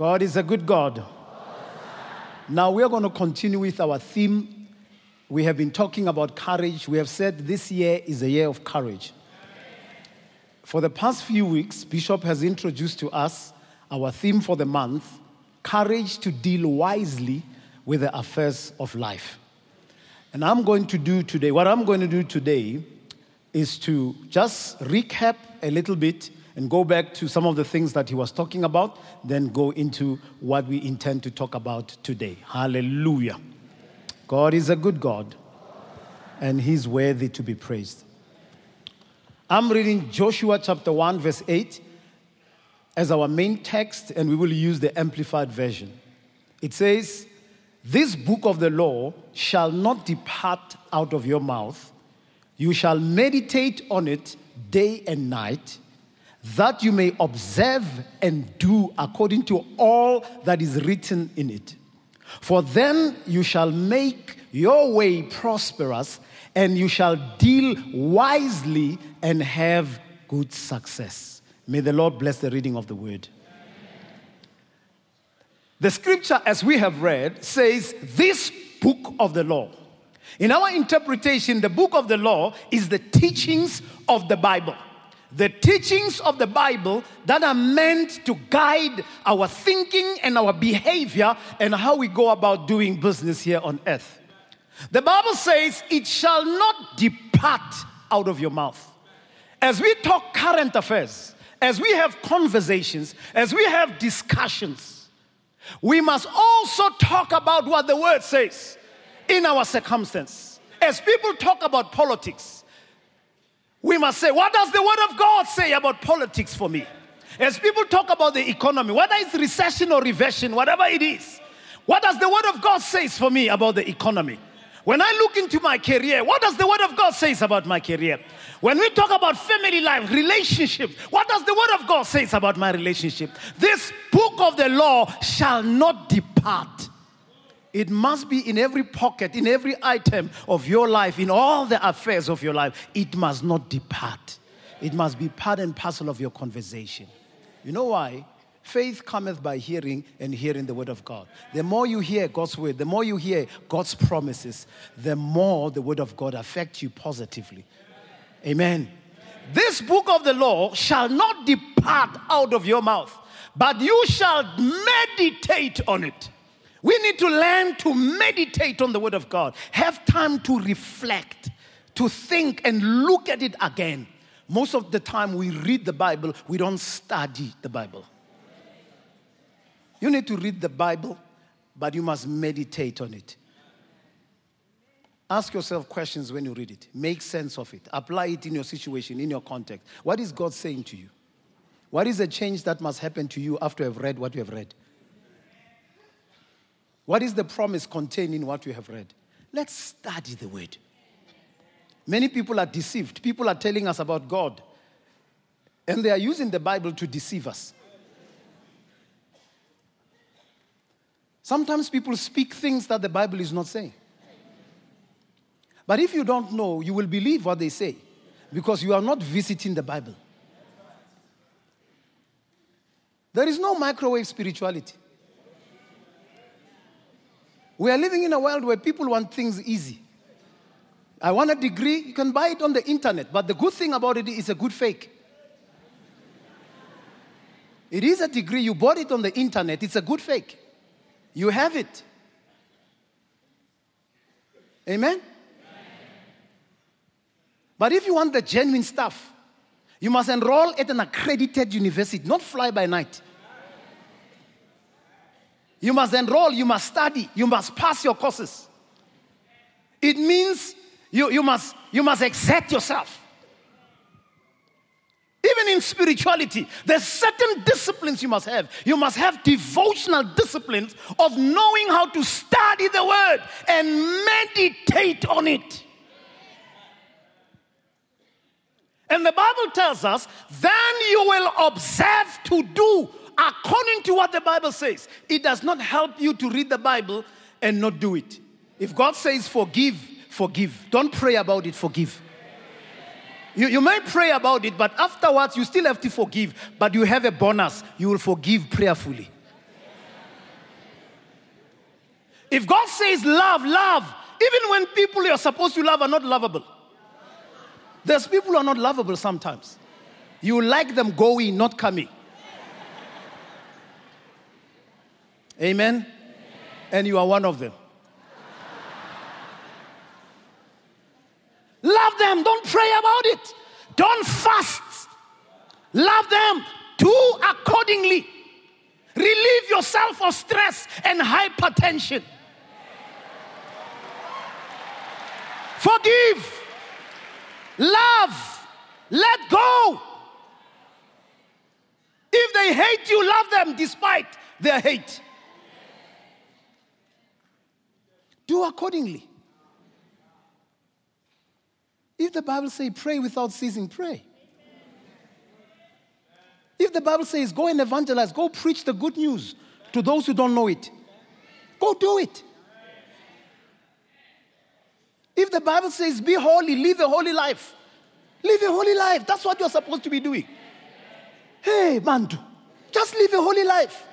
God is a good God. Now we are going to continue with our theme. We have been talking about courage. We have said this year is a year of courage. For the past few weeks, Bishop has introduced to us our theme for the month courage to deal wisely with the affairs of life. And I'm going to do today, what I'm going to do today is to just recap a little bit and go back to some of the things that he was talking about, then go into what we intend to talk about today. Hallelujah. God is a good God, and he's worthy to be praised. I'm reading Joshua chapter 1, verse 8 as our main text, and we will use the Amplified Version. It says, This book of the law shall not depart out of your mouth, you shall meditate on it day and night, that you may observe and do according to all that is written in it. For then you shall make your way prosperous, and you shall deal wisely and have good success. May the Lord bless the reading of the word. The scripture, as we have read, says, This book of the law. In our interpretation, the book of the law is the teachings of the Bible. The teachings of the Bible that are meant to guide our thinking and our behavior and how we go about doing business here on earth. The Bible says, It shall not depart out of your mouth. As we talk current affairs, as we have conversations, as we have discussions, we must also talk about what the word says in our circumstance. As people talk about politics, we must say, what does the word of God say about politics for me? As people talk about the economy, whether it's recession or reversion, whatever it is, what does the word of God says for me about the economy? When I look into my career, what does the word of God says about my career? When we talk about family life, relationships, what does the word of God says about my relationship? This book of the law shall not depart. It must be in every pocket, in every item of your life, in all the affairs of your life. It must not depart. It must be part and parcel of your conversation. You know why? Faith cometh by hearing and hearing the word of God. The more you hear God's word, the more you hear God's promises, the more the word of God affects you positively. Amen. This book of the law shall not depart out of your mouth, but you shall meditate on it. We need to learn to meditate on the word of God, have time to reflect, to think and look at it again. Most of the time we read the Bible, we don't study the Bible. You need to read the Bible, but you must meditate on it. Ask yourself questions when you read it. Make sense of it. Apply it in your situation, in your context. What is God saying to you? What is the change that must happen to you after you have read what you have read? What is the promise contained in what you have read? Let's study the word. Many people are deceived. People are telling us about God, and they are using the Bible to deceive us. Sometimes people speak things that the Bible is not saying. But if you don't know, you will believe what they say because you are not visiting the Bible. There is no microwave spirituality. We are living in a world where people want things easy. I want a degree, you can buy it on the internet, but the good thing about it is a good fake. It is a degree, you bought it on the internet, it's a good fake. You have it. Amen? But if you want the genuine stuff, you must enroll at an accredited university, not fly by night. You must enroll, you must study, you must pass your courses. It means you, you, must, you must exert yourself. Even in spirituality, there's certain disciplines you must have. You must have devotional disciplines of knowing how to study the word and meditate on it. And the Bible tells us, then you will observe to do according to what the Bible says. It does not help you to read the Bible and not do it. If God says forgive, forgive. Don't pray about it, forgive. You, you may pray about it, but afterwards you still have to forgive. But you have a bonus. You will forgive prayerfully. If God says love, love, even when people you're supposed to love are not lovable. There's people who are not lovable sometimes. You like them going, not coming. Amen? And you are one of them. Love them. Don't pray about it. Don't fast. Love them. Do accordingly. Relieve yourself of stress and hypertension. Forgive. Love. Let go. If they hate you, love them despite their hate. Do accordingly. If the Bible says pray without ceasing, pray. If the Bible says go and evangelize, go preach the good news to those who don't know it, go do it. If the Bible says be holy, live a holy life, live a holy life. That's what you're supposed to be doing. Hey, Mandu, just live a holy life.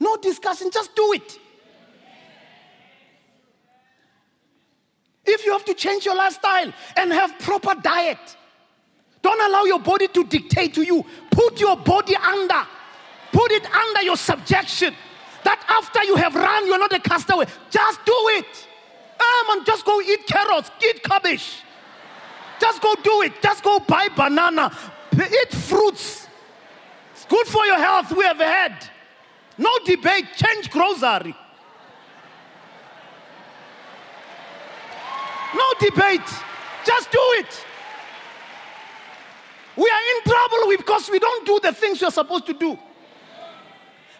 No discussion, just do it. If you have to change your lifestyle and have proper diet, don't allow your body to dictate to you. Put your body under, put it under your subjection. That after you have run, you're not a castaway. Just do it. Um, and just go eat carrots, eat cabbage. Just go do it. Just go buy banana, eat fruits. It's good for your health. We have had no debate. Change grocery. No debate. Just do it. We are in trouble because we don't do the things you're supposed to do.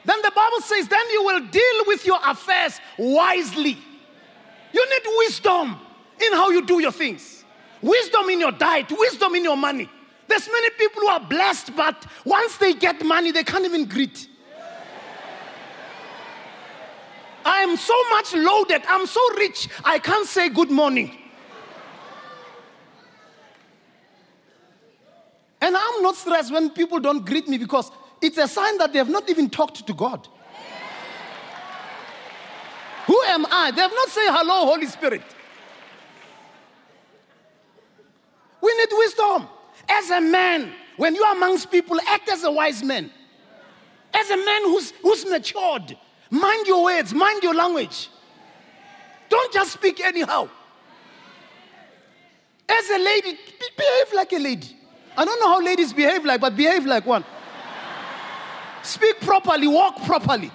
Then the Bible says, then you will deal with your affairs wisely. You need wisdom in how you do your things, wisdom in your diet, wisdom in your money. There's many people who are blessed, but once they get money, they can't even greet. I am so much loaded, I'm so rich, I can't say good morning. And I'm not stressed when people don't greet me because it's a sign that they have not even talked to God. Who am I? They have not said hello, Holy Spirit. We need wisdom. As a man, when you are amongst people, act as a wise man. As a man who's, who's matured, mind your words, mind your language. Don't just speak anyhow. As a lady, behave like a lady. I don't know how ladies behave like, but behave like one. Speak properly, walk properly,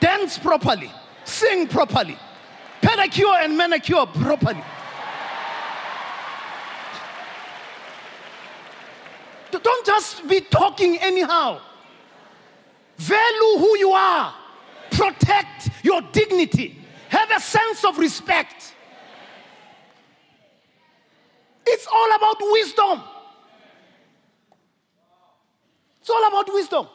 dance properly, sing properly, pedicure and manicure properly. Don't just be talking anyhow. Value who you are, protect your dignity, have a sense of respect. It's all about wisdom. It's all about wisdom.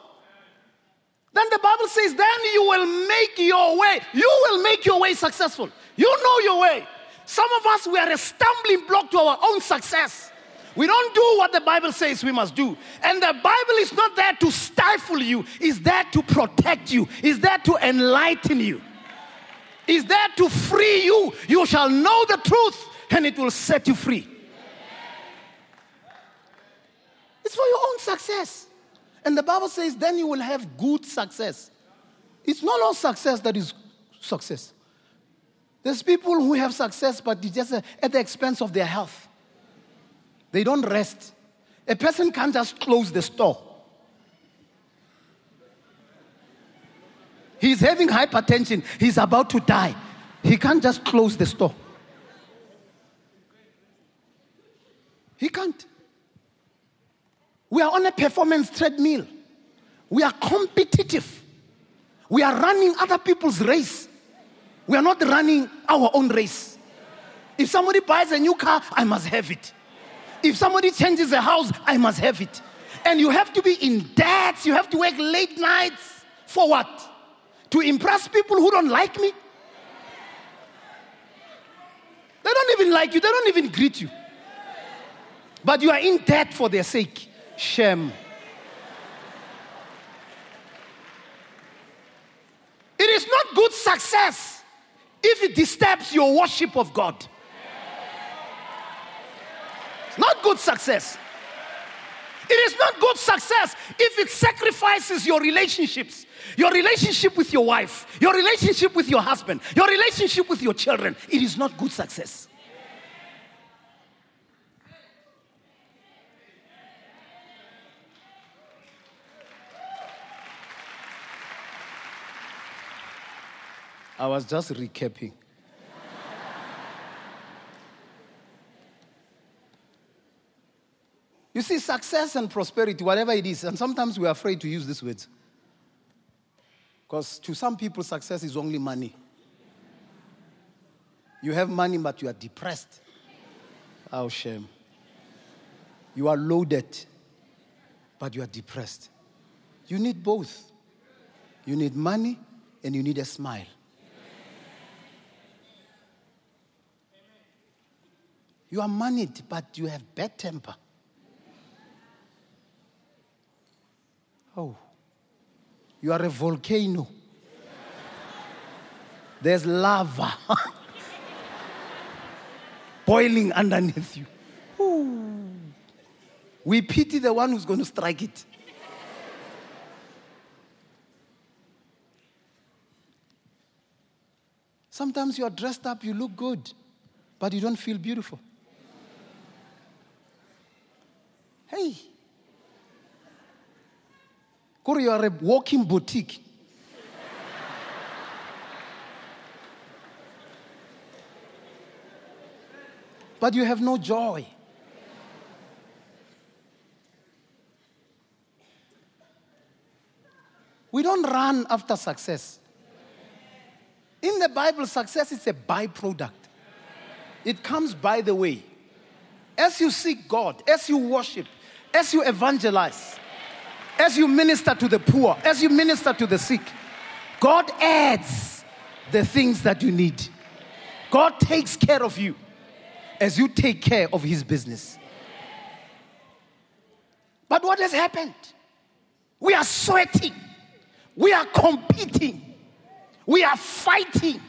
Then the Bible says, then you will make your way. You will make your way successful. You know your way. Some of us, we are a stumbling block to our own success. We don't do what the Bible says we must do. And the Bible is not there to stifle you, it's there to protect you, it's there to enlighten you, it's there to free you. You shall know the truth, and it will set you free. It's for your own success. And the Bible says, then you will have good success. It's not all success that is success. There's people who have success, but it's just uh, at the expense of their health. They don't rest. A person can't just close the store. He's having hypertension, he's about to die. He can't just close the store. He can't. We are on a performance treadmill. We are competitive. We are running other people's race. We are not running our own race. If somebody buys a new car, I must have it. If somebody changes a house, I must have it. And you have to be in debt. You have to work late nights. For what? To impress people who don't like me? They don't even like you, they don't even greet you. But you are in debt for their sake. Shame. It is is not good success if it disturbs your worship of God. It's not good success. It is not good success if it sacrifices your relationships, your relationship with your wife, your relationship with your husband, your relationship with your children. It is not good success. I was just recapping. you see, success and prosperity, whatever it is, and sometimes we're afraid to use these words. Because to some people, success is only money. You have money, but you are depressed. Oh, shame. You are loaded, but you are depressed. You need both. You need money and you need a smile. You are moneyed, but you have bad temper. Oh, you are a volcano. There's lava boiling underneath you. Ooh. We pity the one who's going to strike it. Sometimes you are dressed up, you look good, but you don't feel beautiful. Hey. Kuri, you are a walking boutique. but you have no joy. We don't run after success. In the Bible, success is a byproduct, it comes by the way. As you seek God, as you worship, as you evangelize, as you minister to the poor, as you minister to the sick, God adds the things that you need. God takes care of you as you take care of His business. But what has happened? We are sweating, we are competing, we are fighting.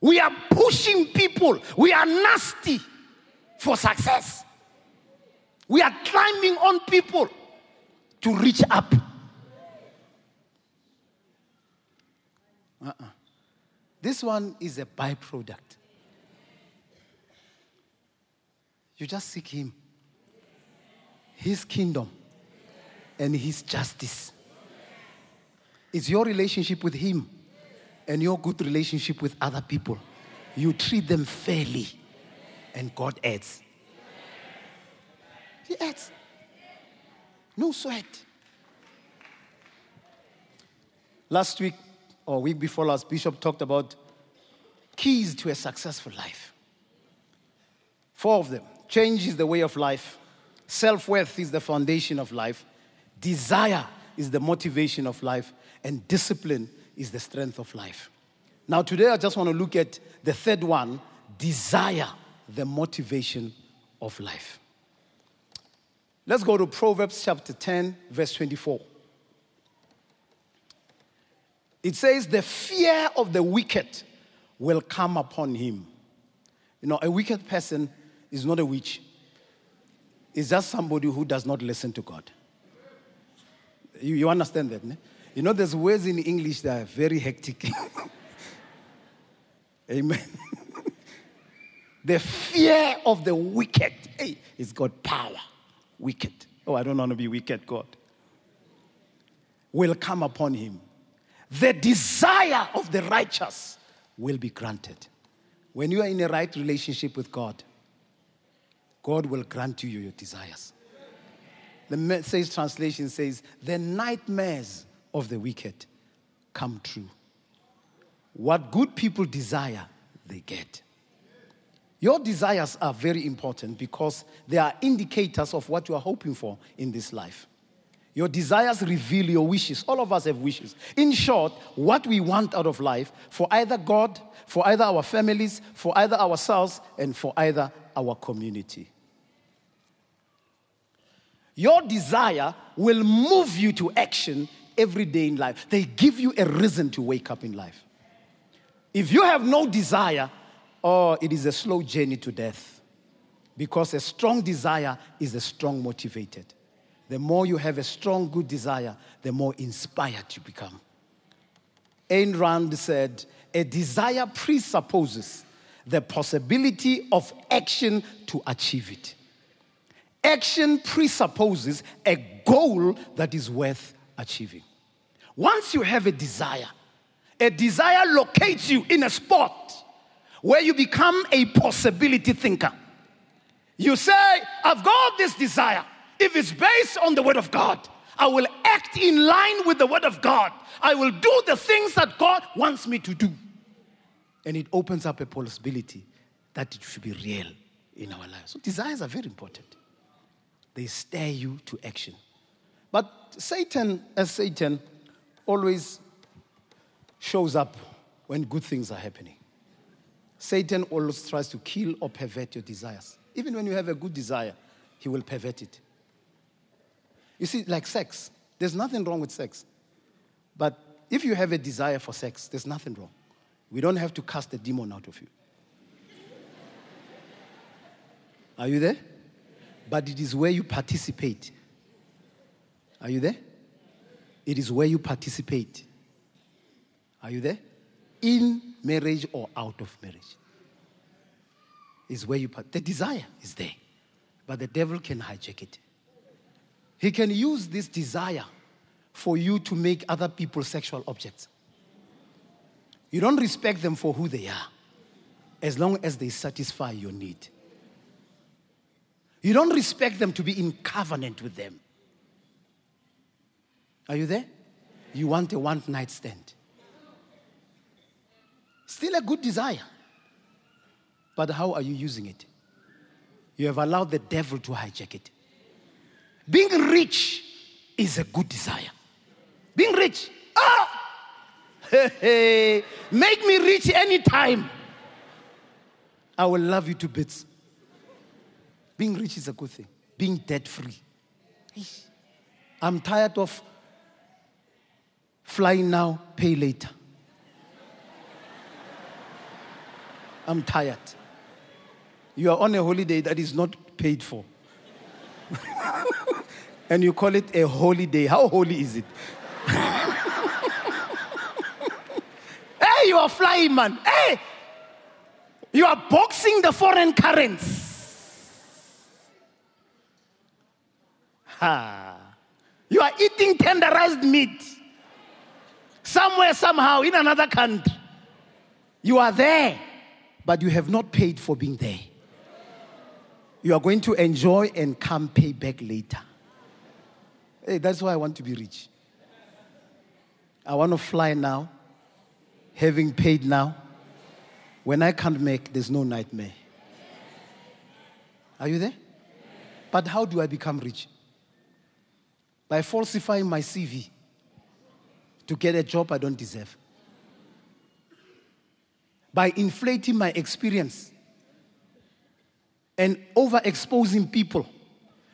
We are pushing people. We are nasty for success. We are climbing on people to reach up. Uh-uh. This one is a byproduct. You just seek Him, His kingdom, and His justice. It's your relationship with Him and your good relationship with other people. You treat them fairly, and God adds. He adds. No sweat. Last week, or week before last, Bishop talked about keys to a successful life. Four of them. Change is the way of life. Self worth is the foundation of life. Desire is the motivation of life. And discipline is the strength of life. Now, today I just want to look at the third one desire, the motivation of life. Let's go to Proverbs chapter 10, verse 24. It says, The fear of the wicked will come upon him. You know, a wicked person is not a witch, it's just somebody who does not listen to God. You, you understand that? Ne? You know, there's words in English that are very hectic. Amen. The fear of the wicked, hey, it's got power. Wicked. Oh, I don't want to be wicked, God. Will come upon him. The desire of the righteous will be granted. When you are in a right relationship with God, God will grant you your desires. The message translation says, The nightmares of the wicked come true. What good people desire, they get. Your desires are very important because they are indicators of what you are hoping for in this life. Your desires reveal your wishes. All of us have wishes. In short, what we want out of life for either God, for either our families, for either ourselves, and for either our community. Your desire will move you to action every day in life. They give you a reason to wake up in life. If you have no desire, oh, it is a slow journey to death. Because a strong desire is a strong motivated. The more you have a strong, good desire, the more inspired you become. Ayn Rand said, a desire presupposes the possibility of action to achieve it. Action presupposes a goal that is worth achieving. Once you have a desire, a desire locates you in a spot where you become a possibility thinker. You say, I've got this desire. If it's based on the Word of God, I will act in line with the Word of God. I will do the things that God wants me to do. And it opens up a possibility that it should be real in our lives. So, desires are very important, they stir you to action. But Satan, as Satan, always shows up when good things are happening. Satan always tries to kill or pervert your desires. Even when you have a good desire, he will pervert it. You see, like sex, there's nothing wrong with sex. But if you have a desire for sex, there's nothing wrong. We don't have to cast the demon out of you. Are you there? But it is where you participate. Are you there? It is where you participate. Are you there? In marriage or out of marriage. Is where you part- the desire is there. But the devil can hijack it. He can use this desire for you to make other people sexual objects. You don't respect them for who they are, as long as they satisfy your need. You don't respect them to be in covenant with them. Are you there? You want a one night stand. Still a good desire. But how are you using it? You have allowed the devil to hijack it. Being rich is a good desire. Being rich, ah! Make me rich anytime. I will love you to bits. Being rich is a good thing. Being debt free. I'm tired of flying now, pay later. I'm tired. You are on a holiday that is not paid for. and you call it a holiday. How holy is it? hey, you are flying, man. Hey, you are boxing the foreign currents. Ha. You are eating tenderized meat somewhere, somehow, in another country. You are there, but you have not paid for being there. You are going to enjoy and come pay back later. Hey, that's why I want to be rich. I want to fly now, having paid now. When I can't make, there's no nightmare. Are you there? But how do I become rich? By falsifying my CV to get a job I don't deserve. By inflating my experience and overexposing people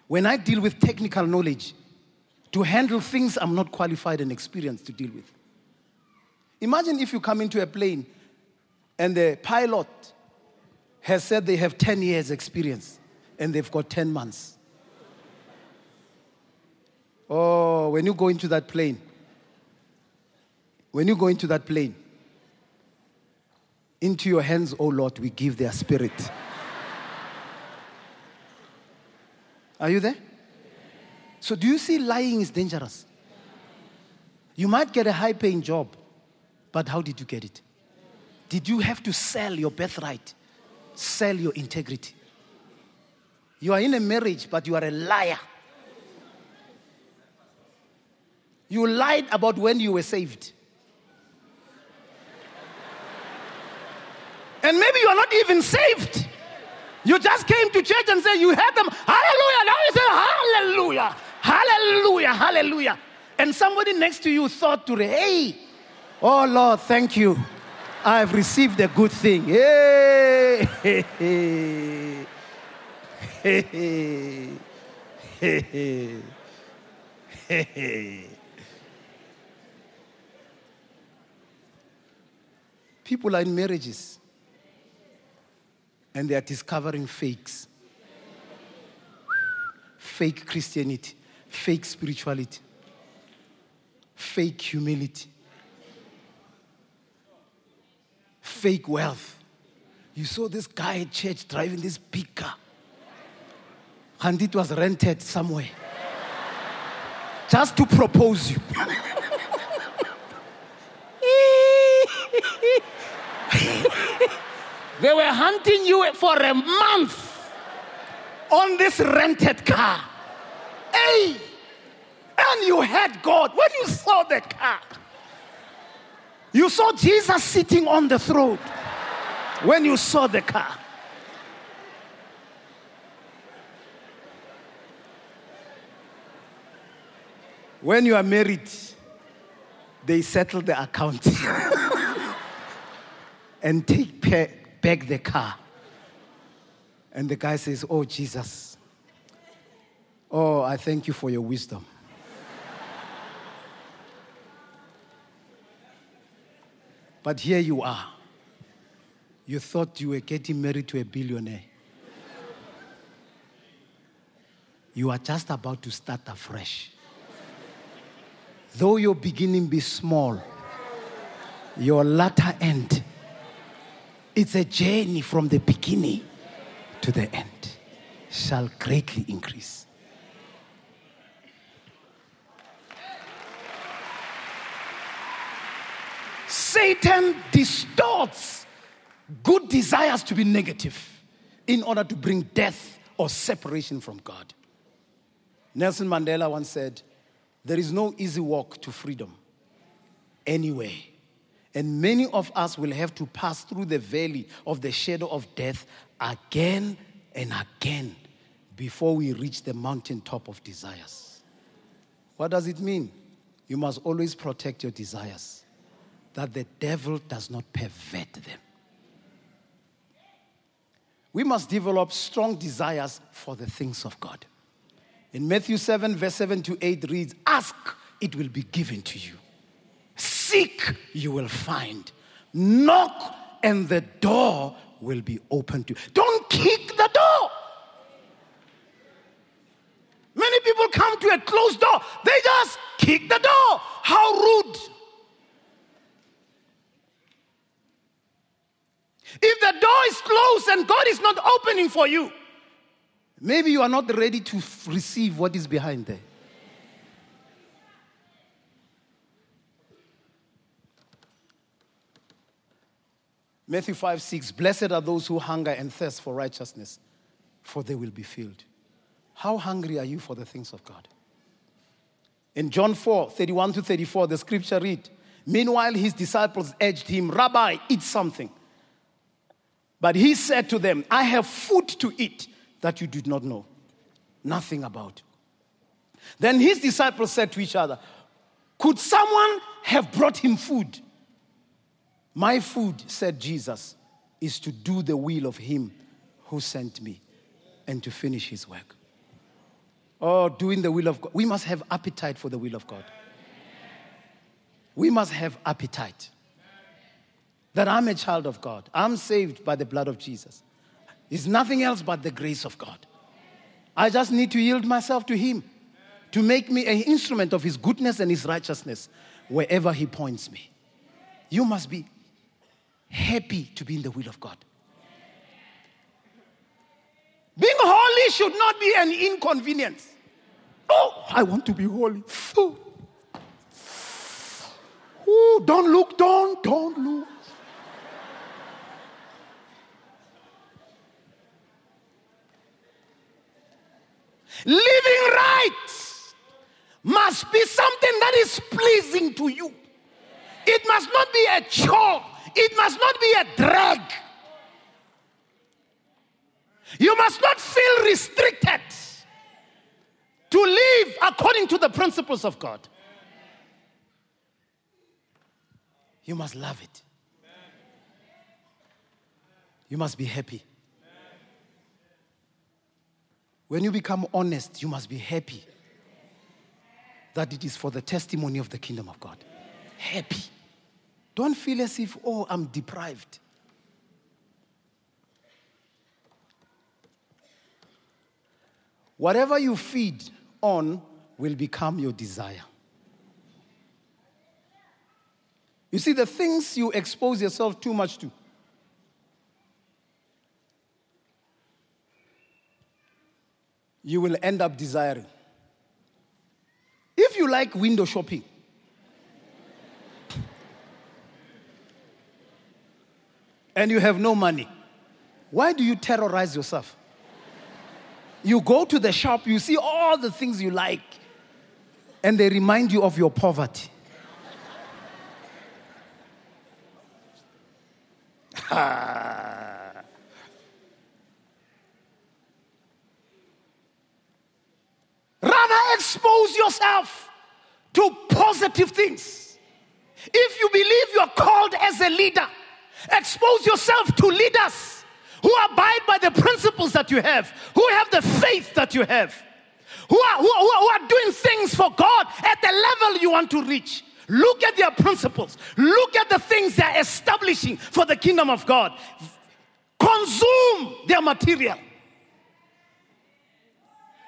when I deal with technical knowledge to handle things I'm not qualified and experienced to deal with. Imagine if you come into a plane and the pilot has said they have 10 years experience and they've got 10 months. Oh, when you go into that plane, when you go into that plane, into your hands, O Lord, we give their spirit. Are you there? So, do you see lying is dangerous? You might get a high paying job, but how did you get it? Did you have to sell your birthright, sell your integrity? You are in a marriage, but you are a liar. You lied about when you were saved. And maybe you are not even saved. You just came to church and said you heard them, hallelujah. Now you say, hallelujah, hallelujah, hallelujah. And somebody next to you thought to, hey, oh Lord, thank you. I've received a good thing. Hey, hey, hey, hey, hey, hey, hey. People are in marriages and they are discovering fakes fake Christianity, fake spirituality, fake humility, fake wealth. You saw this guy at church driving this big car. And it was rented somewhere. Just to propose you. they were hunting you for a month on this rented car. Hey! And you had God when you saw the car. You saw Jesus sitting on the throne when you saw the car. When you are married, they settle the account and take back the car. And the guy says, Oh, Jesus. Oh, I thank you for your wisdom. but here you are. You thought you were getting married to a billionaire. You are just about to start afresh. Though your beginning be small, your latter end, it's a journey from the beginning to the end, shall greatly increase. Satan distorts good desires to be negative in order to bring death or separation from God. Nelson Mandela once said, There is no easy walk to freedom anyway. And many of us will have to pass through the valley of the shadow of death again and again before we reach the mountaintop of desires. What does it mean? You must always protect your desires, that the devil does not pervert them. We must develop strong desires for the things of God. In Matthew 7, verse 7 to 8 reads, Ask, it will be given to you. Seek, you will find. Knock, and the door will be open to you. Don't kick the door. Many people come to a closed door, they just kick the door. How rude. If the door is closed and God is not opening for you, maybe you are not ready to receive what is behind there. Matthew 5 6 Blessed are those who hunger and thirst for righteousness, for they will be filled. How hungry are you for the things of God? In John 4 31 to 34, the scripture read Meanwhile, his disciples urged him, Rabbi, eat something. But he said to them, I have food to eat that you did not know nothing about. Then his disciples said to each other, Could someone have brought him food? My food, said Jesus, is to do the will of him who sent me and to finish his work. Oh, doing the will of God. We must have appetite for the will of God. We must have appetite. That I'm a child of God. I'm saved by the blood of Jesus. It's nothing else but the grace of God. I just need to yield myself to Him to make me an instrument of His goodness and His righteousness wherever He points me. You must be happy to be in the will of God. Being holy should not be an inconvenience. Oh, I want to be holy. Oh. Oh, don't look, don't, don't look. Living right must be something that is pleasing to you. It must not be a chore. It must not be a drag. You must not feel restricted to live according to the principles of God. You must love it. You must be happy. When you become honest, you must be happy that it is for the testimony of the kingdom of God. Happy. Don't feel as if, oh, I'm deprived. Whatever you feed on will become your desire. You see, the things you expose yourself too much to, you will end up desiring. If you like window shopping, and you have no money, why do you terrorize yourself? You go to the shop, you see all the things you like, and they remind you of your poverty. Rather expose yourself to positive things. If you believe you are called as a leader, expose yourself to leaders who abide by the principles that you have, who have the faith that you have, who are, who are, who are doing things for God at the level you want to reach. Look at their principles. Look at the things they're establishing for the kingdom of God. Consume their material.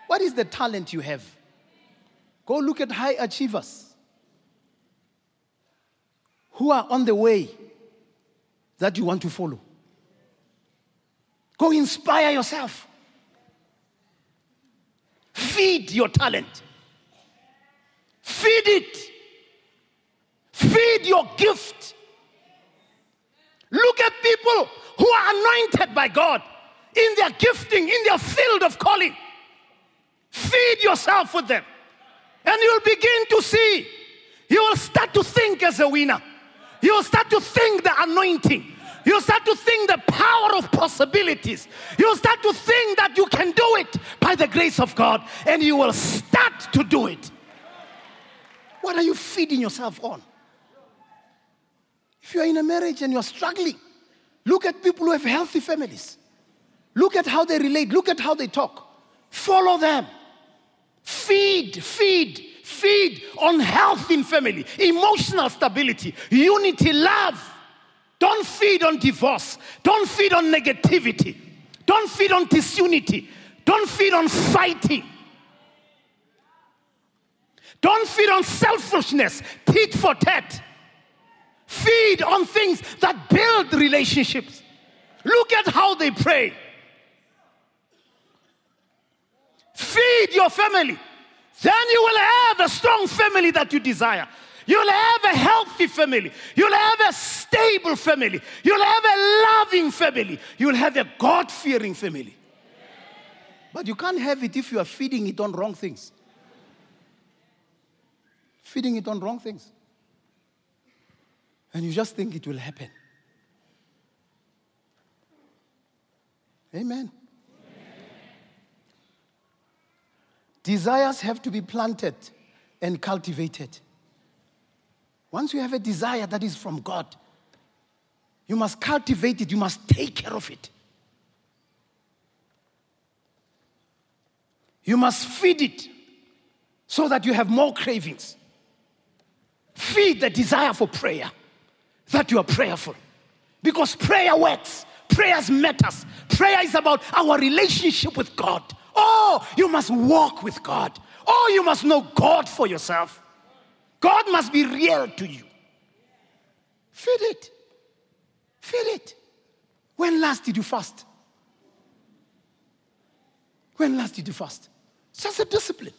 What is the talent you have? Go look at high achievers who are on the way that you want to follow. Go inspire yourself. Feed your talent. Feed it. Feed your gift. Look at people who are anointed by God in their gifting, in their field of calling. Feed yourself with them. And you'll begin to see. You will start to think as a winner. You will start to think the anointing. You'll start to think the power of possibilities. You'll start to think that you can do it by the grace of God, and you will start to do it. What are you feeding yourself on? If you're in a marriage and you're struggling, look at people who have healthy families. Look at how they relate, look at how they talk. Follow them. Feed, feed, feed on health in family, emotional stability, unity, love. Don't feed on divorce. Don't feed on negativity. Don't feed on disunity. Don't feed on fighting. Don't feed on selfishness, tit for tat. Feed on things that build relationships. Look at how they pray. Feed your family. Then you will have a strong family that you desire. You'll have a healthy family. You'll have a stable family. You'll have a loving family. You'll have a God fearing family. But you can't have it if you are feeding it on wrong things. Feeding it on wrong things. And you just think it will happen. Amen. Amen. Desires have to be planted and cultivated. Once you have a desire that is from God, you must cultivate it, you must take care of it. You must feed it so that you have more cravings. Feed the desire for prayer, that you are prayerful. Because prayer works, prayers matters. Prayer is about our relationship with God. Oh, you must walk with God. Oh, you must know God for yourself. God must be real to you. Feed it. Feed it. When last did you fast? When last did you fast? It's just a discipline.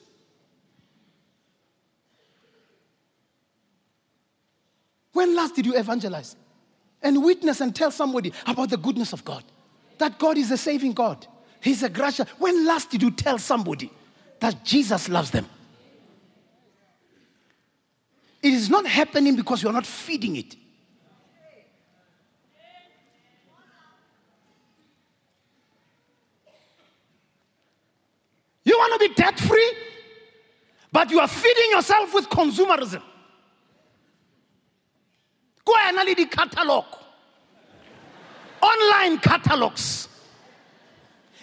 When last did you evangelize and witness and tell somebody about the goodness of God? That God is a saving God. He's a gracious. When last did you tell somebody that Jesus loves them? It is not happening because you're not feeding it. You want to be debt free, but you are feeding yourself with consumerism. Go and read the catalog, online catalogs.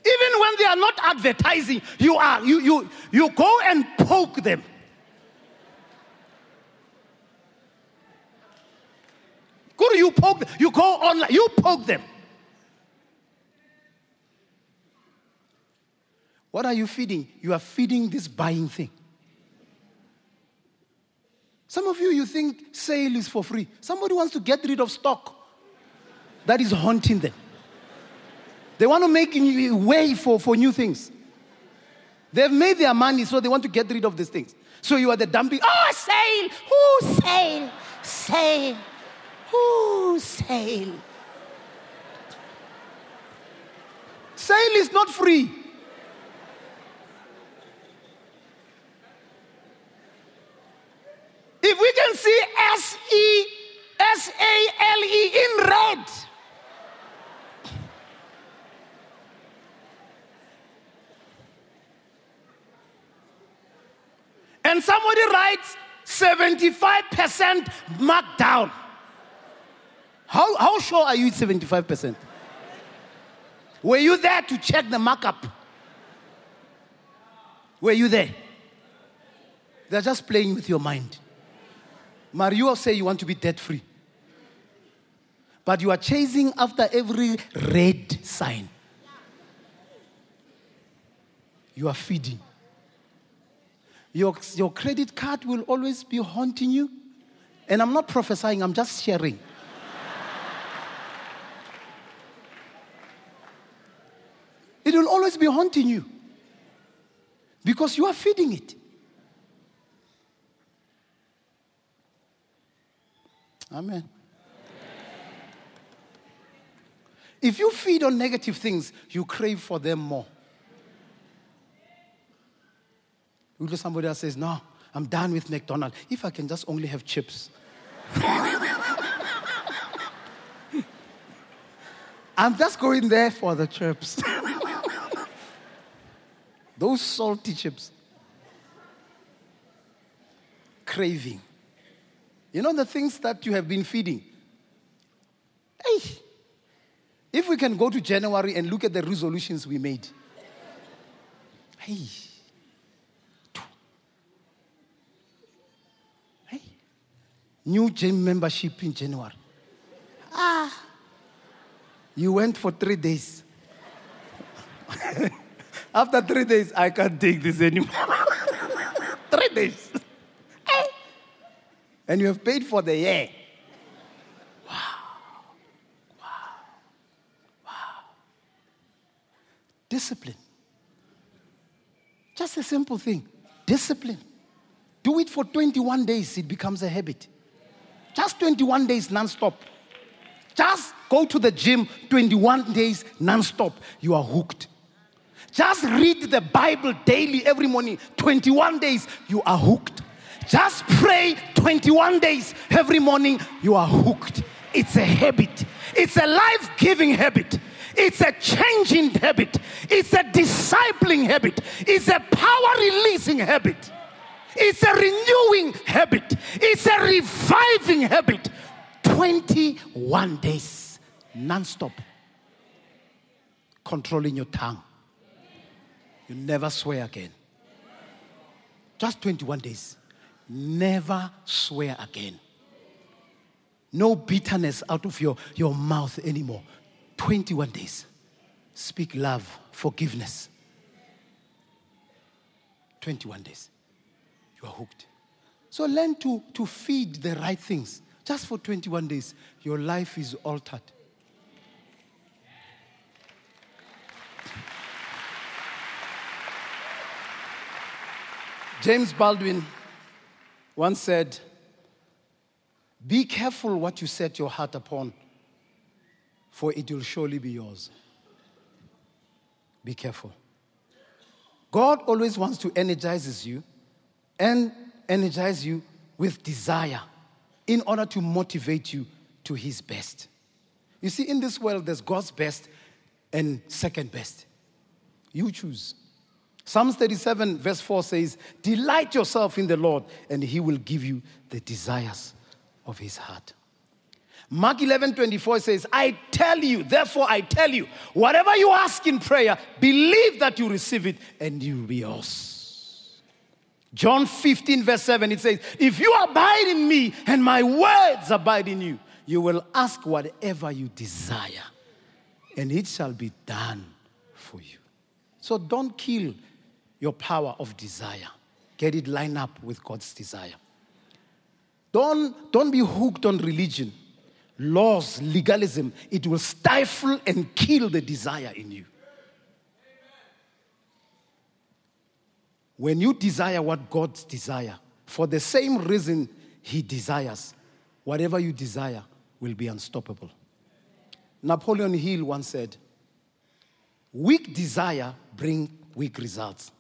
Even when they are not advertising, you are you you you go and poke them. You poke. You go online, you poke them. What are you feeding? You are feeding this buying thing. Some of you, you think sale is for free. Somebody wants to get rid of stock that is haunting them. They want to make way for, for new things. They've made their money, so they want to get rid of these things. So you are the dumping. Oh, sale! Who sale? Sale! Who sale? Sale is not free. If we can see S E S A L E in red, and somebody writes 75% markdown. How, how sure are you it's 75%? Were you there to check the markup? Were you there? They're just playing with your mind. Mario say you want to be debt free. But you are chasing after every red sign. You are feeding. Your, your credit card will always be haunting you. And I'm not prophesying, I'm just sharing. it will always be haunting you because you are feeding it. Amen. If you feed on negative things, you crave for them more. You look somebody else says, No, I'm done with McDonald's. If I can just only have chips. I'm just going there for the chips. Those salty chips. Craving. You know the things that you have been feeding? Hey, if we can go to January and look at the resolutions we made. Hey. Hey. New gym membership in January. Ah. You went for three days. After three days, I can't take this anymore. three days eh. and you have paid for the year. Wow. Wow. Wow. Discipline. Just a simple thing. Discipline. Do it for 21 days, it becomes a habit. Just 21 days non-stop. Just go to the gym 21 days non-stop. You are hooked. Just read the Bible daily every morning 21 days. You are hooked. Just pray 21 days every morning, you are hooked. It's a habit, it's a life giving habit. It's a changing habit. It's a discipling habit. It's a power releasing habit. It's a renewing habit. It's a reviving habit. 21 days non-stop. Controlling your tongue. You never swear again. Just 21 days. Never swear again. No bitterness out of your, your mouth anymore. 21 days. Speak love, forgiveness. 21 days. You are hooked. So learn to, to feed the right things. Just for 21 days, your life is altered. James Baldwin once said, Be careful what you set your heart upon, for it will surely be yours. Be careful. God always wants to energize you and energize you with desire in order to motivate you to his best. You see, in this world, there's God's best and second best. You choose. Psalms 37, verse 4 says, Delight yourself in the Lord, and he will give you the desires of his heart. Mark 11, 24 says, I tell you, therefore I tell you, whatever you ask in prayer, believe that you receive it, and you will be yours. John 15, verse 7, it says, If you abide in me and my words abide in you, You will ask whatever you desire, and it shall be done for you. So don't kill your power of desire. Get it lined up with God's desire. Don't, don't be hooked on religion, laws, legalism. It will stifle and kill the desire in you. When you desire what God desires, for the same reason He desires, whatever you desire will be unstoppable. Napoleon Hill once said, Weak desire bring weak results.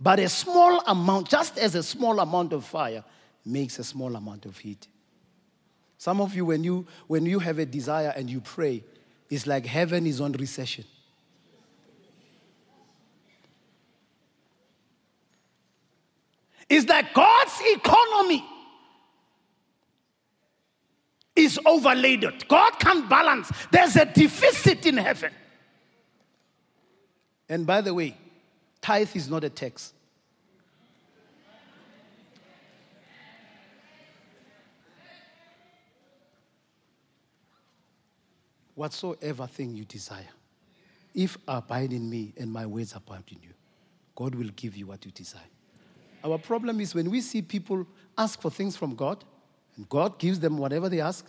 But a small amount, just as a small amount of fire makes a small amount of heat. Some of you, when you, when you have a desire and you pray, it's like heaven is on recession. It's like God's economy is overloaded. God can't balance. There's a deficit in heaven. And by the way, tithe is not a tax. Whatsoever thing you desire, if abide in me and my words abide in you, God will give you what you desire. Our problem is when we see people ask for things from God, and God gives them whatever they ask.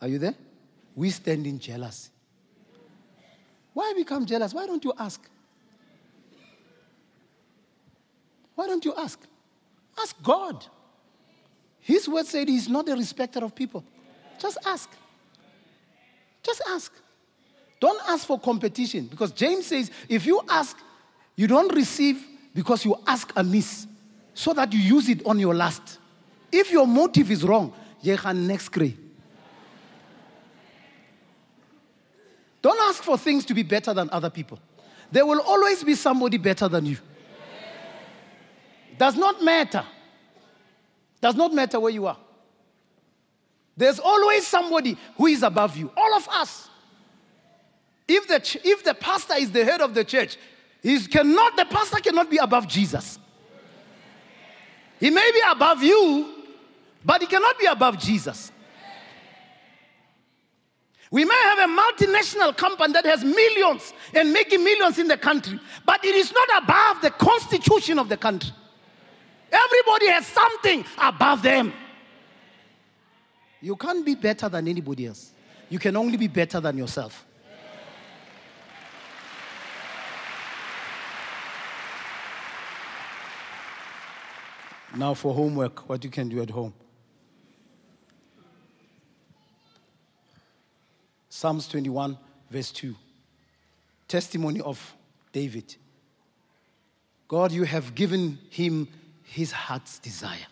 Are you there? We stand in jealousy. Why become jealous? Why don't you ask? Why don't you ask? Ask God. His word said he's not a respecter of people. Just ask. Just ask. Don't ask for competition because James says if you ask, you don't receive because you ask amiss so that you use it on your last. If your motive is wrong, you can next grade. Don't ask for things to be better than other people. There will always be somebody better than you. Does not matter. Does not matter where you are. There's always somebody who is above you. All of us. If the, ch- if the pastor is the head of the church, he cannot, the pastor cannot be above Jesus. He may be above you, but he cannot be above Jesus. We may have a multinational company that has millions and making millions in the country, but it is not above the constitution of the country. Everybody has something above them. You can't be better than anybody else. You can only be better than yourself. Now, for homework, what you can do at home. Psalms 21, verse 2. Testimony of David. God, you have given him his heart's desire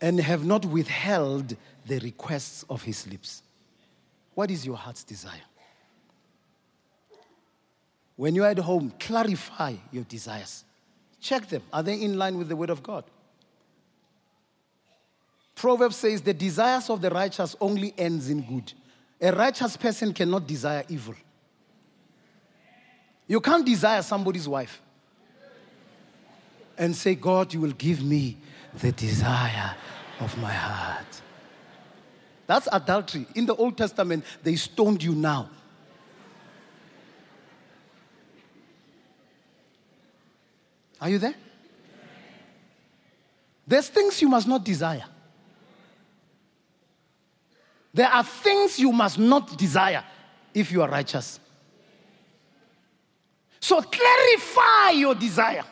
and have not withheld the requests of his lips. What is your heart's desire? When you're at home, clarify your desires. Check them. Are they in line with the word of God? Proverbs says the desires of the righteous only ends in good. A righteous person cannot desire evil. You can't desire somebody's wife and say, God, you will give me the desire of my heart. That's adultery. In the Old Testament, they stoned you now. Are you there? There's things you must not desire. There are things you must not desire if you are righteous. So clarify your desire.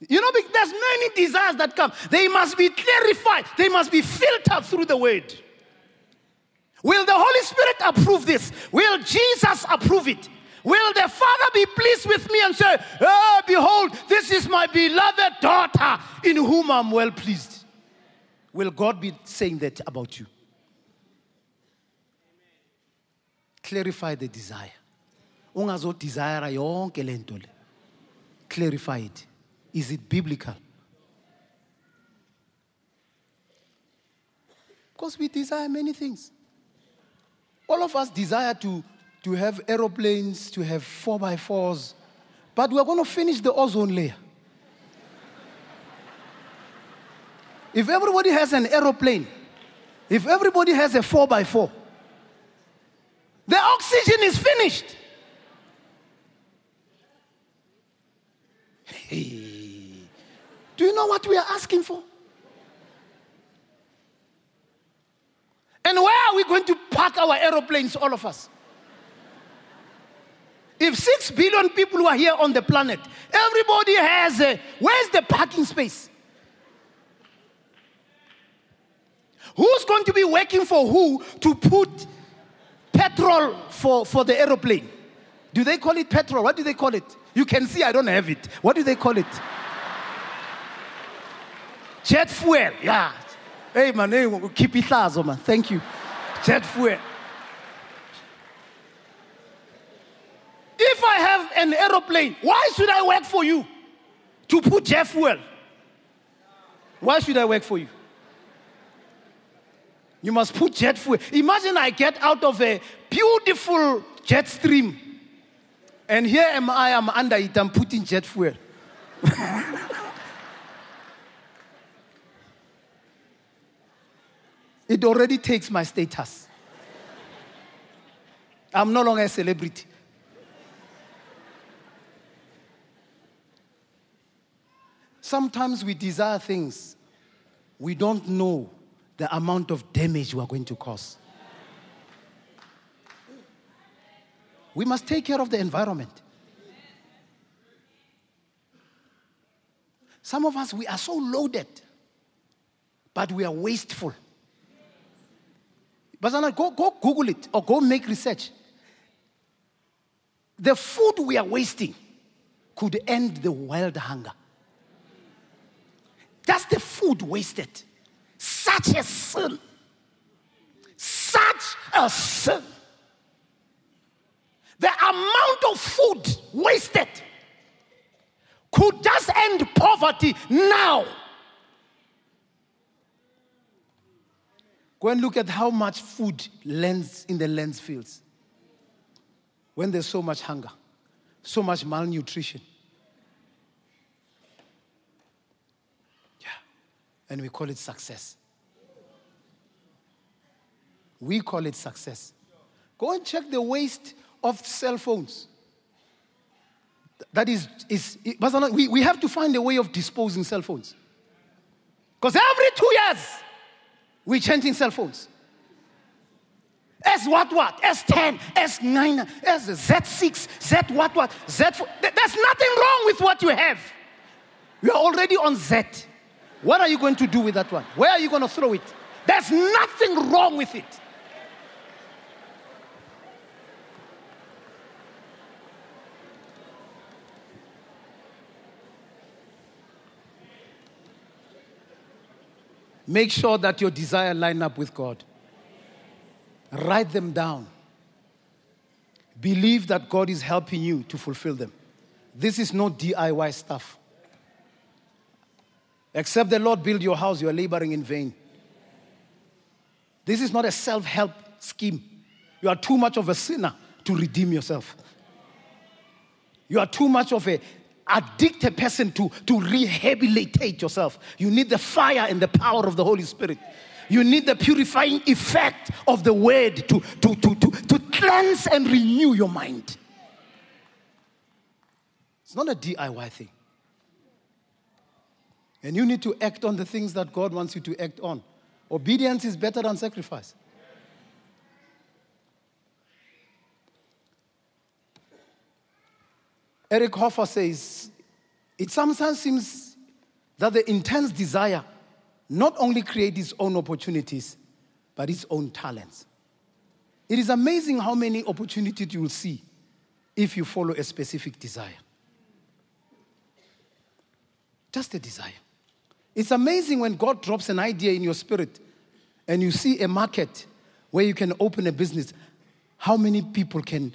You know, there's many desires that come. They must be clarified. They must be filtered through the word. Will the Holy Spirit approve this? Will Jesus approve it? Will the Father be pleased with me and say, oh, Behold, this is my beloved daughter in whom I'm well pleased? Will God be saying that about you? clarify the desire clarify it is it biblical? Because we desire many things. All of us desire to, to have aeroplanes to have four by fours. But we're going to finish the ozone layer. If everybody has an aeroplane If everybody has a four by four, the oxygen is finished. Do you know what we are asking for? And where are we going to park our aeroplanes, all of us? If six billion people are here on the planet, everybody has a. Where's the parking space? Who's going to be working for who to put petrol for, for the aeroplane? Do they call it petrol? What do they call it? You can see I don't have it. What do they call it? Jet fuel. Yeah. Hey man, hey, keep it as a man. Thank you. Jet fuel. If I have an aeroplane, why should I work for you? To put jet fuel. Why should I work for you? You must put jet fuel. Imagine I get out of a beautiful jet stream. And here am I, I'm under it, I'm putting jet fuel. it already takes my status. I'm no longer a celebrity. Sometimes we desire things we don't know the amount of damage we are going to cause. We must take care of the environment. Some of us, we are so loaded, but we are wasteful. But go, go Google it or go make research. The food we are wasting could end the world hunger. That's the food wasted. Such a sin. Such a sin. The amount of food wasted could just end poverty now. Go and look at how much food lands in the landfills when there's so much hunger, so much malnutrition. Yeah. And we call it success. We call it success. Go and check the waste of cell phones. That is, is we, we have to find a way of disposing cell phones. Because every two years, we're changing cell phones. S what what? S10, S9, S Z6, Z what what, Z4. There's nothing wrong with what you have. You're already on Z. What are you going to do with that one? Where are you going to throw it? There's nothing wrong with it. Make sure that your desire line up with God. Write them down. Believe that God is helping you to fulfill them. This is not DIY stuff. Except the Lord build your house, you are laboring in vain. This is not a self help scheme. You are too much of a sinner to redeem yourself. You are too much of a addicted person to, to rehabilitate yourself. You need the fire and the power of the Holy Spirit. You need the purifying effect of the word to, to, to, to, to cleanse and renew your mind. It's not a DIY thing. And you need to act on the things that God wants you to act on. Obedience is better than sacrifice. Eric Hoffer says, it sometimes seems that the intense desire not only creates its own opportunities, but its own talents. It is amazing how many opportunities you will see if you follow a specific desire. Just a desire. It's amazing when God drops an idea in your spirit and you see a market where you can open a business, how many people can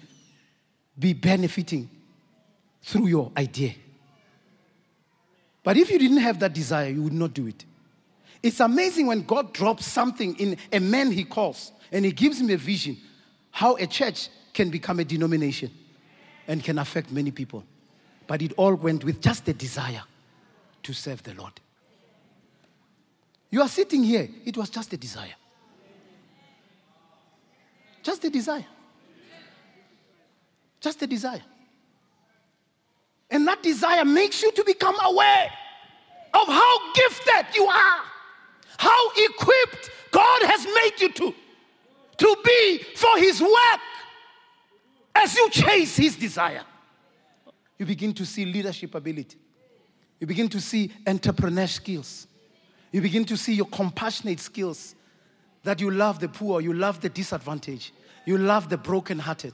be benefiting through your idea. But if you didn't have that desire, you would not do it. It's amazing when God drops something in a man he calls and he gives him a vision, how a church can become a denomination and can affect many people. But it all went with just a desire to serve the Lord. You are sitting here, it was just a desire. Just a desire. Just a desire. And that desire makes you to become aware of how gifted you are, how equipped God has made you to, to be for His work. As you chase His desire, you begin to see leadership ability, you begin to see entrepreneur skills, you begin to see your compassionate skills that you love the poor, you love the disadvantaged, you love the brokenhearted,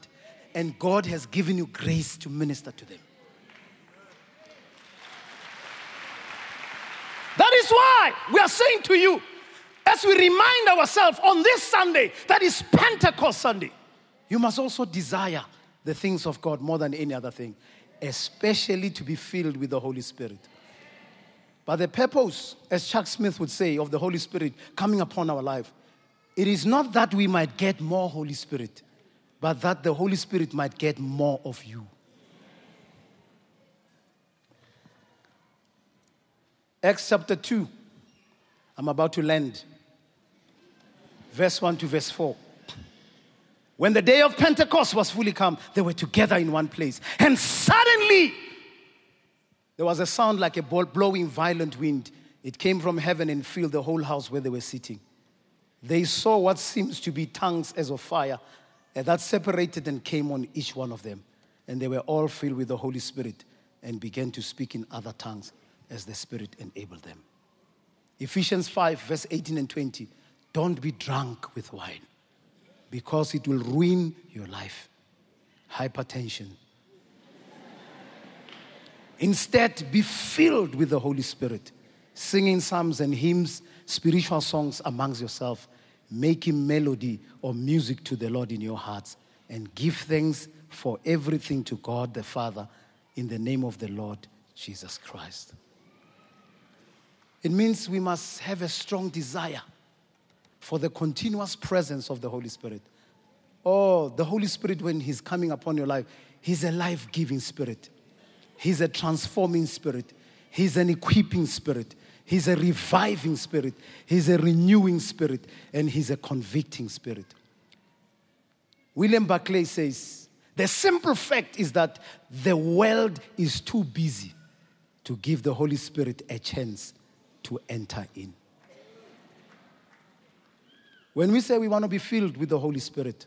and God has given you grace to minister to them. That why we are saying to you, as we remind ourselves on this Sunday, that is Pentecost Sunday, you must also desire the things of God more than any other thing, especially to be filled with the Holy Spirit. But the purpose, as Chuck Smith would say, of the Holy Spirit coming upon our life, it is not that we might get more Holy Spirit, but that the Holy Spirit might get more of you. Acts chapter 2. I'm about to land. Verse 1 to verse 4. When the day of Pentecost was fully come, they were together in one place. And suddenly, there was a sound like a blowing violent wind. It came from heaven and filled the whole house where they were sitting. They saw what seems to be tongues as of fire and that separated and came on each one of them. And they were all filled with the Holy Spirit and began to speak in other tongues as the Spirit enabled them. Ephesians 5, verse 18 and 20. Don't be drunk with wine because it will ruin your life. Hypertension, Instead, be filled with the Holy Spirit, singing psalms and hymns, spiritual songs amongst yourself, making melody or music to the Lord in your hearts, and give thanks for everything to God the Father in the name of the Lord Jesus Christ. It means we must have a strong desire for the continuous presence of the Holy Spirit. Oh, the Holy Spirit, when He's coming upon your life, He's a life giving spirit. He's a transforming spirit. He's an equipping spirit. He's a reviving spirit. He's a renewing spirit. And he's a convicting spirit. William Barclay says the simple fact is that the world is too busy to give the Holy Spirit a chance to enter in. When we say we want to be filled with the Holy Spirit,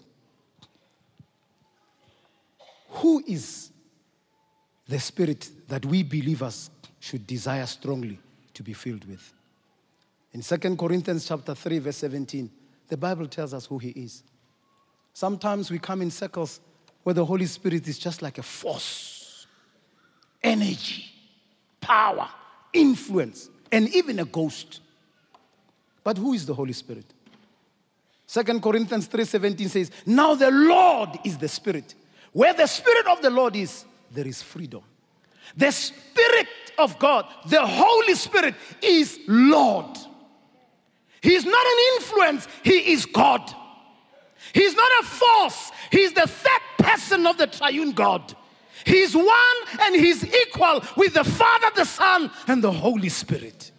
who is the spirit that we believers should desire strongly to be filled with. In 2 Corinthians chapter 3 verse 17, the Bible tells us who he is. Sometimes we come in circles where the Holy Spirit is just like a force, energy, power, influence, and even a ghost. But who is the Holy Spirit? 2 Corinthians 3:17 says, "Now the Lord is the Spirit. Where the Spirit of the Lord is, there is freedom. The Spirit of God, the Holy Spirit, is Lord. He's not an influence, He is God. He's not a force, He's the third person of the triune God. He's one and He's equal with the Father, the Son, and the Holy Spirit.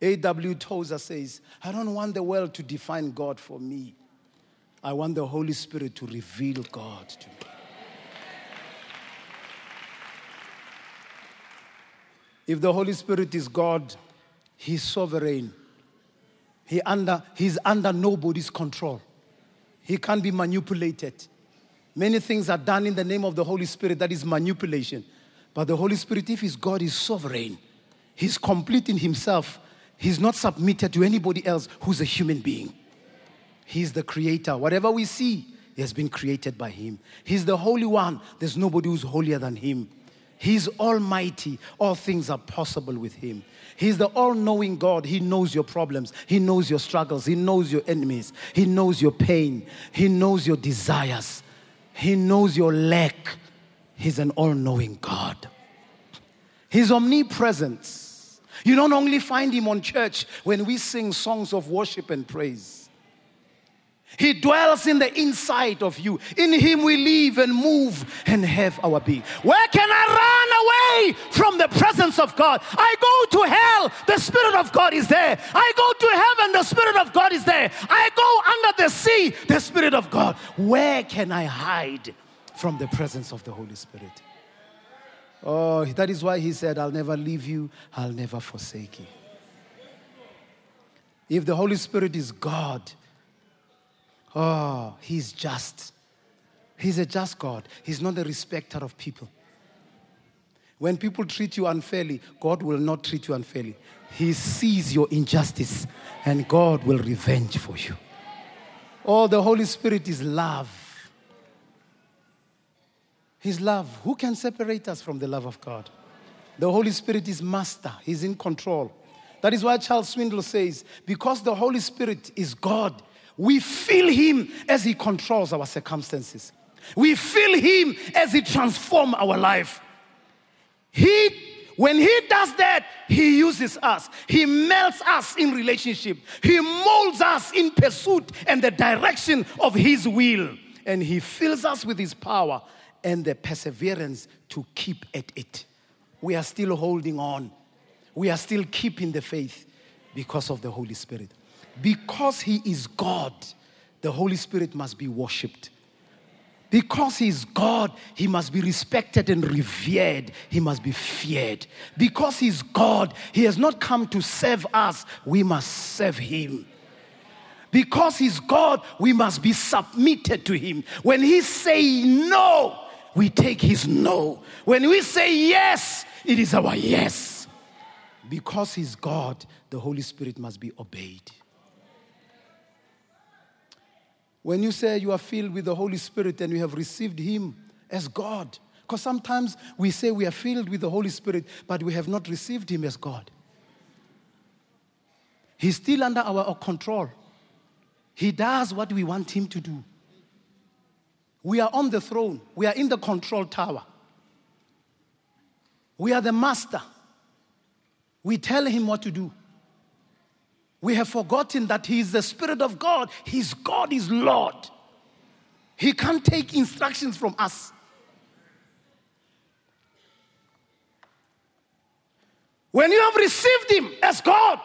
A.W. Tozer says, I don't want the world to define God for me. I want the Holy Spirit to reveal God to me. If the Holy Spirit is God, He's sovereign. He under, he's under nobody's control. He can't be manipulated. Many things are done in the name of the Holy Spirit that is manipulation. But the Holy Spirit, if He's God, is sovereign. He's complete in Himself. He's not submitted to anybody else who's a human being. He's the creator. Whatever we see, has been created by Him. He's the Holy One. There's nobody who's holier than Him. He's almighty. All things are possible with him. He's the all knowing God. He knows your problems. He knows your struggles. He knows your enemies. He knows your pain. He knows your desires. He knows your lack. He's an all knowing God. He's omnipresent. You don't only find him on church when we sing songs of worship and praise. He dwells in the inside of you. In Him we live and move and have our being. Where can I run away from the presence of God? I go to hell. The Spirit of God is there. I go to heaven, the Spirit of God is there. I go under the sea, the Spirit of God. Where can I hide from the presence of the Holy Spirit? Oh, that is why he said, I'll never leave you, I'll never forsake you. If the Holy Spirit is God, oh, he's just. He's a just God. He's not a respecter of people. When people treat you unfairly, God will not treat you unfairly. He sees your injustice and God will revenge for you. Oh, the Holy Spirit is love. His love. Who can separate us from the love of God? The Holy Spirit is master, He's in control. That is why Charles Swindoll says, because the Holy Spirit is God, we feel Him as He controls our circumstances. We feel Him as He transforms our life. He, when He does that, He uses us. He melts us in relationship. He molds us in pursuit and the direction of His will. And He fills us with His power and the perseverance to keep at it. We are still holding on. We are still keeping the faith because of the Holy Spirit. Because He is God, the Holy Spirit must be worshiped. Because he is God, he must be respected and revered. He must be feared. Because he is God, he has not come to serve us, we must serve him. Because he's God, we must be submitted to him. When he say no, we take his no. When we say yes, it is our yes. Because he's God, the Holy Spirit must be obeyed. When you say you are filled with the Holy Spirit and you have received Him as God, because sometimes we say we are filled with the Holy Spirit, but we have not received Him as God. He's still under our control. He does what we want Him to do. We are on the throne, we are in the control tower. We are the master. We tell Him what to do. We have forgotten that He is the Spirit of God. His God, is Lord. He can't take instructions from us. When you have received Him as God,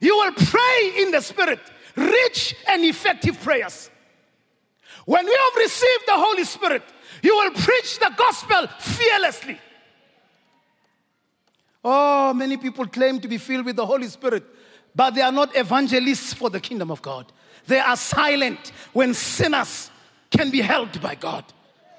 you will pray in the Spirit, rich and effective prayers. When you have received the Holy Spirit, you will preach the gospel fearlessly. Oh, many people claim to be filled with the Holy Spirit, but they are not evangelists for the kingdom of God. They are silent when sinners can be helped by God.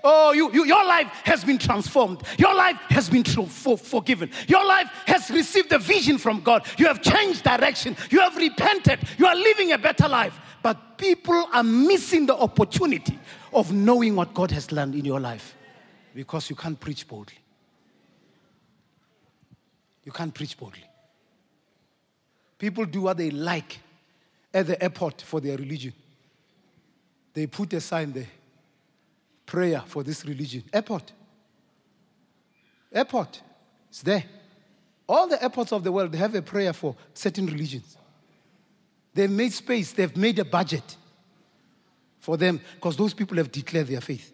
Oh, you, you, your life has been transformed. Your life has been for, forgiven. Your life has received a vision from God. You have changed direction. You have repented. You are living a better life. But people are missing the opportunity of knowing what God has done in your life because you can't preach boldly. You can't preach boldly. People do what they like at the airport for their religion. They put a sign there prayer for this religion. Airport. Airport. It's there. All the airports of the world, have a prayer for certain religions. They've made space, they've made a budget for them because those people have declared their faith.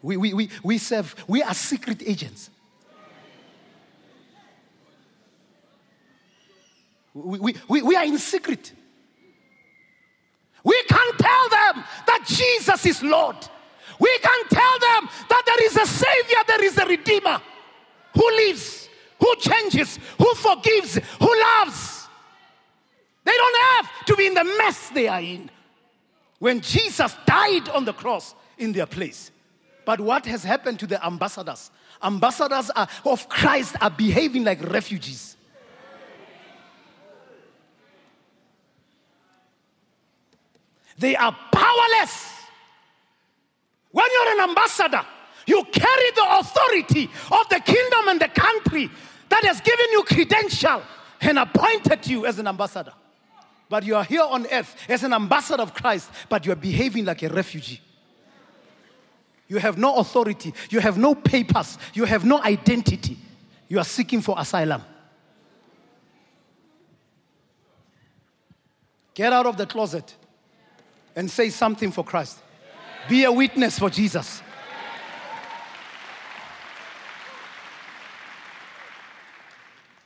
We, we, we, we serve, we are secret agents. We, we, we, are in secret. We can't tell them that Jesus is Lord. We can tell them that there is a Savior, there is a Redeemer who lives, who changes, who forgives, who loves. They don't have to be in the mess they are in. When Jesus died on the cross in their place. But what has happened to the ambassadors? Ambassadors are, of Christ are behaving like refugees. They are powerless. When you're an ambassador, you carry the authority of the kingdom and the country that has given you credential and appointed you as an ambassador. But you are here on earth as an ambassador of Christ, but you are behaving like a refugee. You have no authority, you have no papers, you have no identity. You are seeking for asylum. Get out of the closet and say something for Christ. Be a witness for Jesus.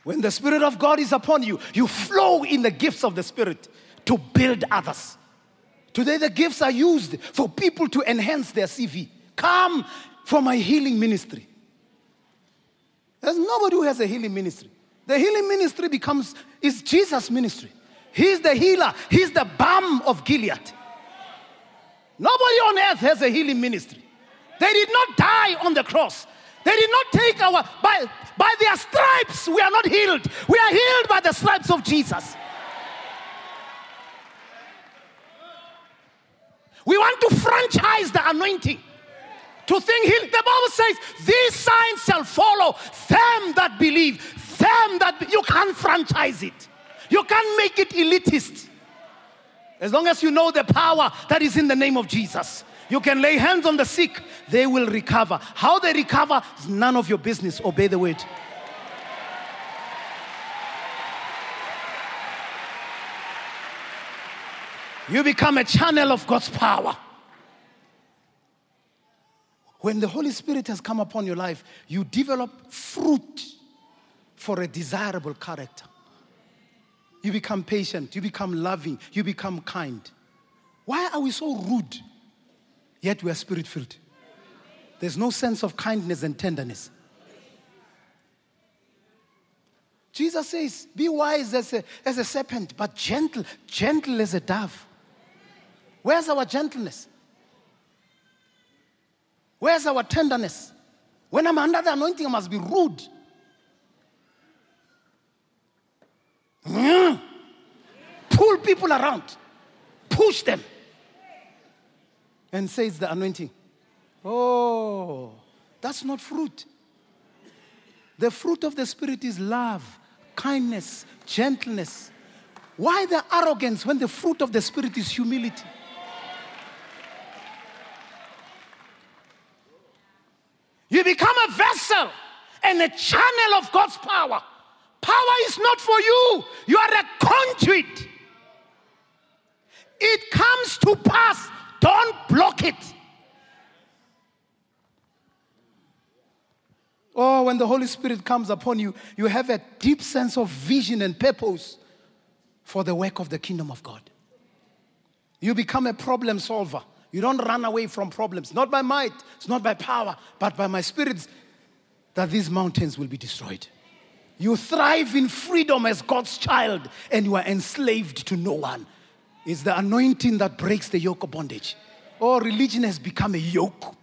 When the Spirit of God is upon you, you flow in the gifts of the Spirit to build others. Today, the gifts are used for people to enhance their CV. Come for my healing ministry. There's nobody who has a healing ministry. The healing ministry becomes is Jesus' ministry. He's the healer. He's the balm of Gilead. Nobody on earth has a healing ministry. They did not die on the cross. They did not take our by by their stripes we are not healed. We are healed by the stripes of Jesus. We want to franchise the anointing. To think healing. The Bible says, These signs shall follow them that believe. Them that you can't franchise it. You can't make it elitist. As long as you know the power that is in the name of Jesus, you can lay hands on the sick, they will recover. How they recover is none of your business. Obey the word. You become a channel of God's power. When the Holy Spirit has come upon your life, you develop fruit for a desirable character. You become patient, you become loving, you become kind. Why are we so rude? Yet we are spirit filled. There's no sense of kindness and tenderness. Jesus says, Be wise as a, as a serpent, but gentle, gentle as a dove. Where's our gentleness? Where's our tenderness? When I'm under the anointing, I must be rude. Pull people around, push them, and say it's the anointing. Oh, that's not fruit. The fruit of the Spirit is love, kindness, gentleness. Why the arrogance when the fruit of the Spirit is humility? You become a vessel and a channel of God's power. Power is not for you, you are a conduit. It comes to pass, don't block it. Oh, when the Holy Spirit comes upon you, you have a deep sense of vision and purpose for the work of the kingdom of God. You become a problem solver. You don't run away from problems, not by might, it's not by power, but by my spirits, that these mountains will be destroyed. You thrive in freedom as God's child, and you are enslaved to no one. It's the anointing that breaks the yoke of bondage. Oh, religion has become a yoke.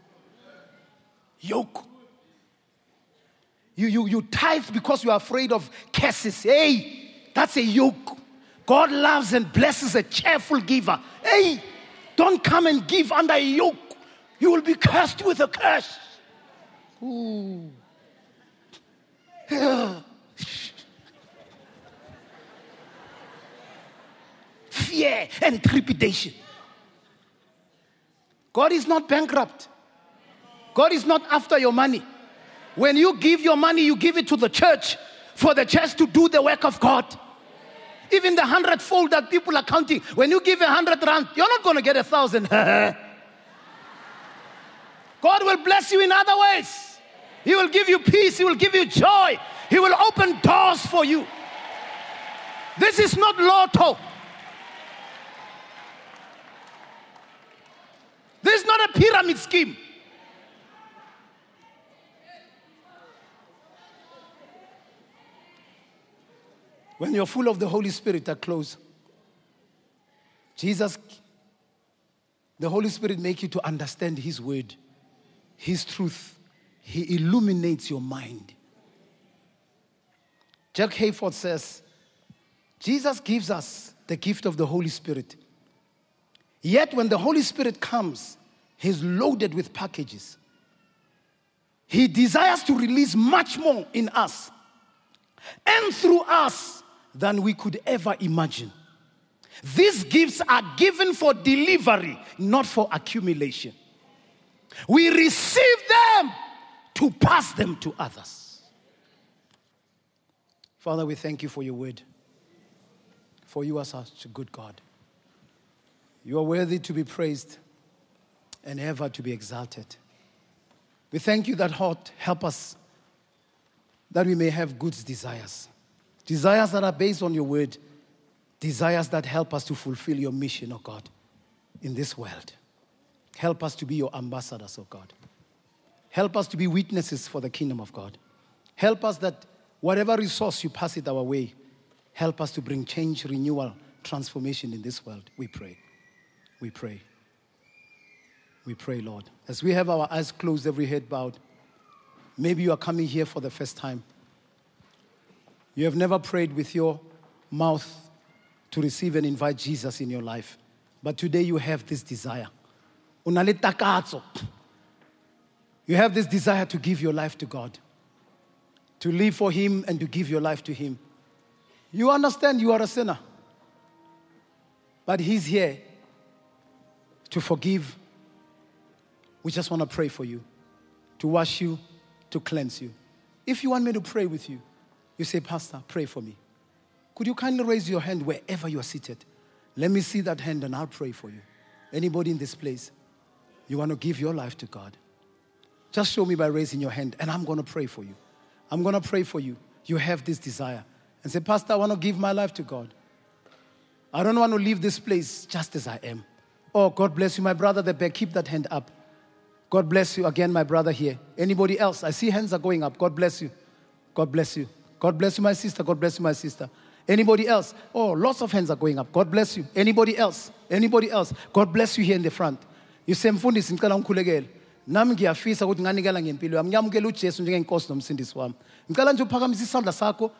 Yoke. You, you, you tithe because you are afraid of curses. Hey, that's a yoke. God loves and blesses a cheerful giver. Hey, don't come and give under a yoke. You will be cursed with a curse. Ooh. Fear and trepidation. God is not bankrupt. God is not after your money. When you give your money, you give it to the church for the church to do the work of God. Even the hundredfold that people are counting, when you give a hundred rand, you're not going to get a thousand. God will bless you in other ways. He will give you peace, He will give you joy, He will open doors for you. This is not lotto. This is not a pyramid scheme. When you're full of the Holy Spirit, are close. Jesus, the Holy Spirit make you to understand His word, His truth. He illuminates your mind. Jack Hayford says, Jesus gives us the gift of the Holy Spirit. Yet when the Holy Spirit comes, He's loaded with packages. He desires to release much more in us and through us than we could ever imagine. These gifts are given for delivery, not for accumulation. We receive them to pass them to others. Father, we thank you for your word. For you are such a good God. You are worthy to be praised and ever to be exalted. We thank you that heart help us that we may have good desires. Desires that are based on your word. Desires that help us to fulfill your mission, oh God, in this world. Help us to be your ambassadors, oh God. Help us to be witnesses for the kingdom of God. Help us that whatever resource you pass it our way, help us to bring change, renewal, transformation in this world. We pray. We pray. We pray, Lord. As we have our eyes closed, every head bowed, maybe you are coming here for the first time. You have never prayed with your mouth to receive and invite Jesus in your life. But today you have this desire. You have this desire to give your life to God, to live for Him and to give your life to Him. You understand you are a sinner, but He's here to forgive. We just want to pray for you, to wash you, to cleanse you. If you want me to pray with you, you say, Pastor, pray for me. Could you kindly raise your hand wherever you are seated? Let me see that hand and I'll pray for you. Anybody in this place, you want to give your life to God? Just show me by raising your hand and I'm going to pray for you. I'm going to pray for you. You have this desire. And say, Pastor, I want to give my life to God. I don't want to leave this place just as I am. Oh, God bless you, my brother the back. Keep that hand up. God bless you again, my brother here. Anybody else? I see hands are going up. God bless you. God bless you. God bless you, my sister. God bless you, my sister. Anybody else? Oh, lots of hands are going up. God bless you. Anybody else? Anybody else? God bless you here in the front. You say mfundisi ngicela ungikhulekele. Nami ngiyafisa ukuthi nganikela ngempilo yami. Ngiyamukela uJesu njengenkosi nomsindisi wami. Ngicela nje uphakamise isandla sakho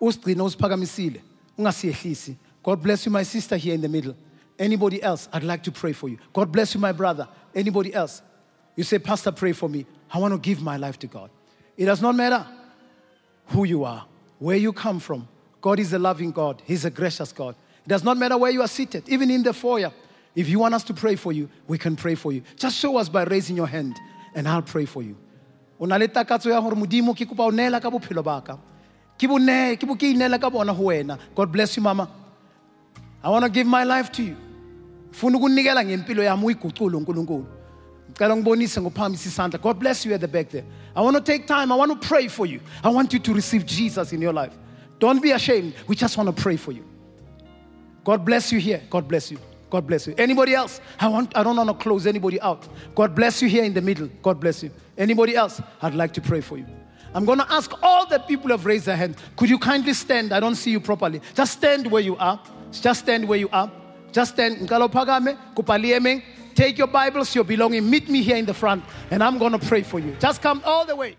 usigcine usiphakamisile. Ungasiyehlisi. God bless you my sister here in the middle. Anybody else? I'd like to pray for you. God bless you my brother. Anybody else? You say pastor pray for me. I want to give my life to God. It does not matter who you are, where you come from. God is a loving God, He's a gracious God. It does not matter where you are seated, even in the foyer. If you want us to pray for you, we can pray for you. Just show us by raising your hand, and I'll pray for you. o le takatso ya gore modimo ke kopa o neela ka bophelo baka ke bo ke bo ke ineela ka bona go wena god bless you mama i want to give my life to you. Funa ukunikela ngempilo yami uyigucule unkulunkulu. Ngicela ngibonise ngophakamisa isandla. God bless you at the back there. I want to take time i want to pray for you. I want you to receive jesus in your life. Don't be ashamed we just want to pray for you. God bless you here. God bless you. God bless you. Anybody else? I want i don't want to close anybody out. God bless you here in the middle. God bless you. Anybody else? I'd like to pray for you. I'm going to ask all the people who have raised their hand. Could you kindly stand? I don't see you properly. Just stand where you are. Just stand where you are. Just stand. Take your Bibles, your belonging. Meet me here in the front, and I'm going to pray for you. Just come all the way.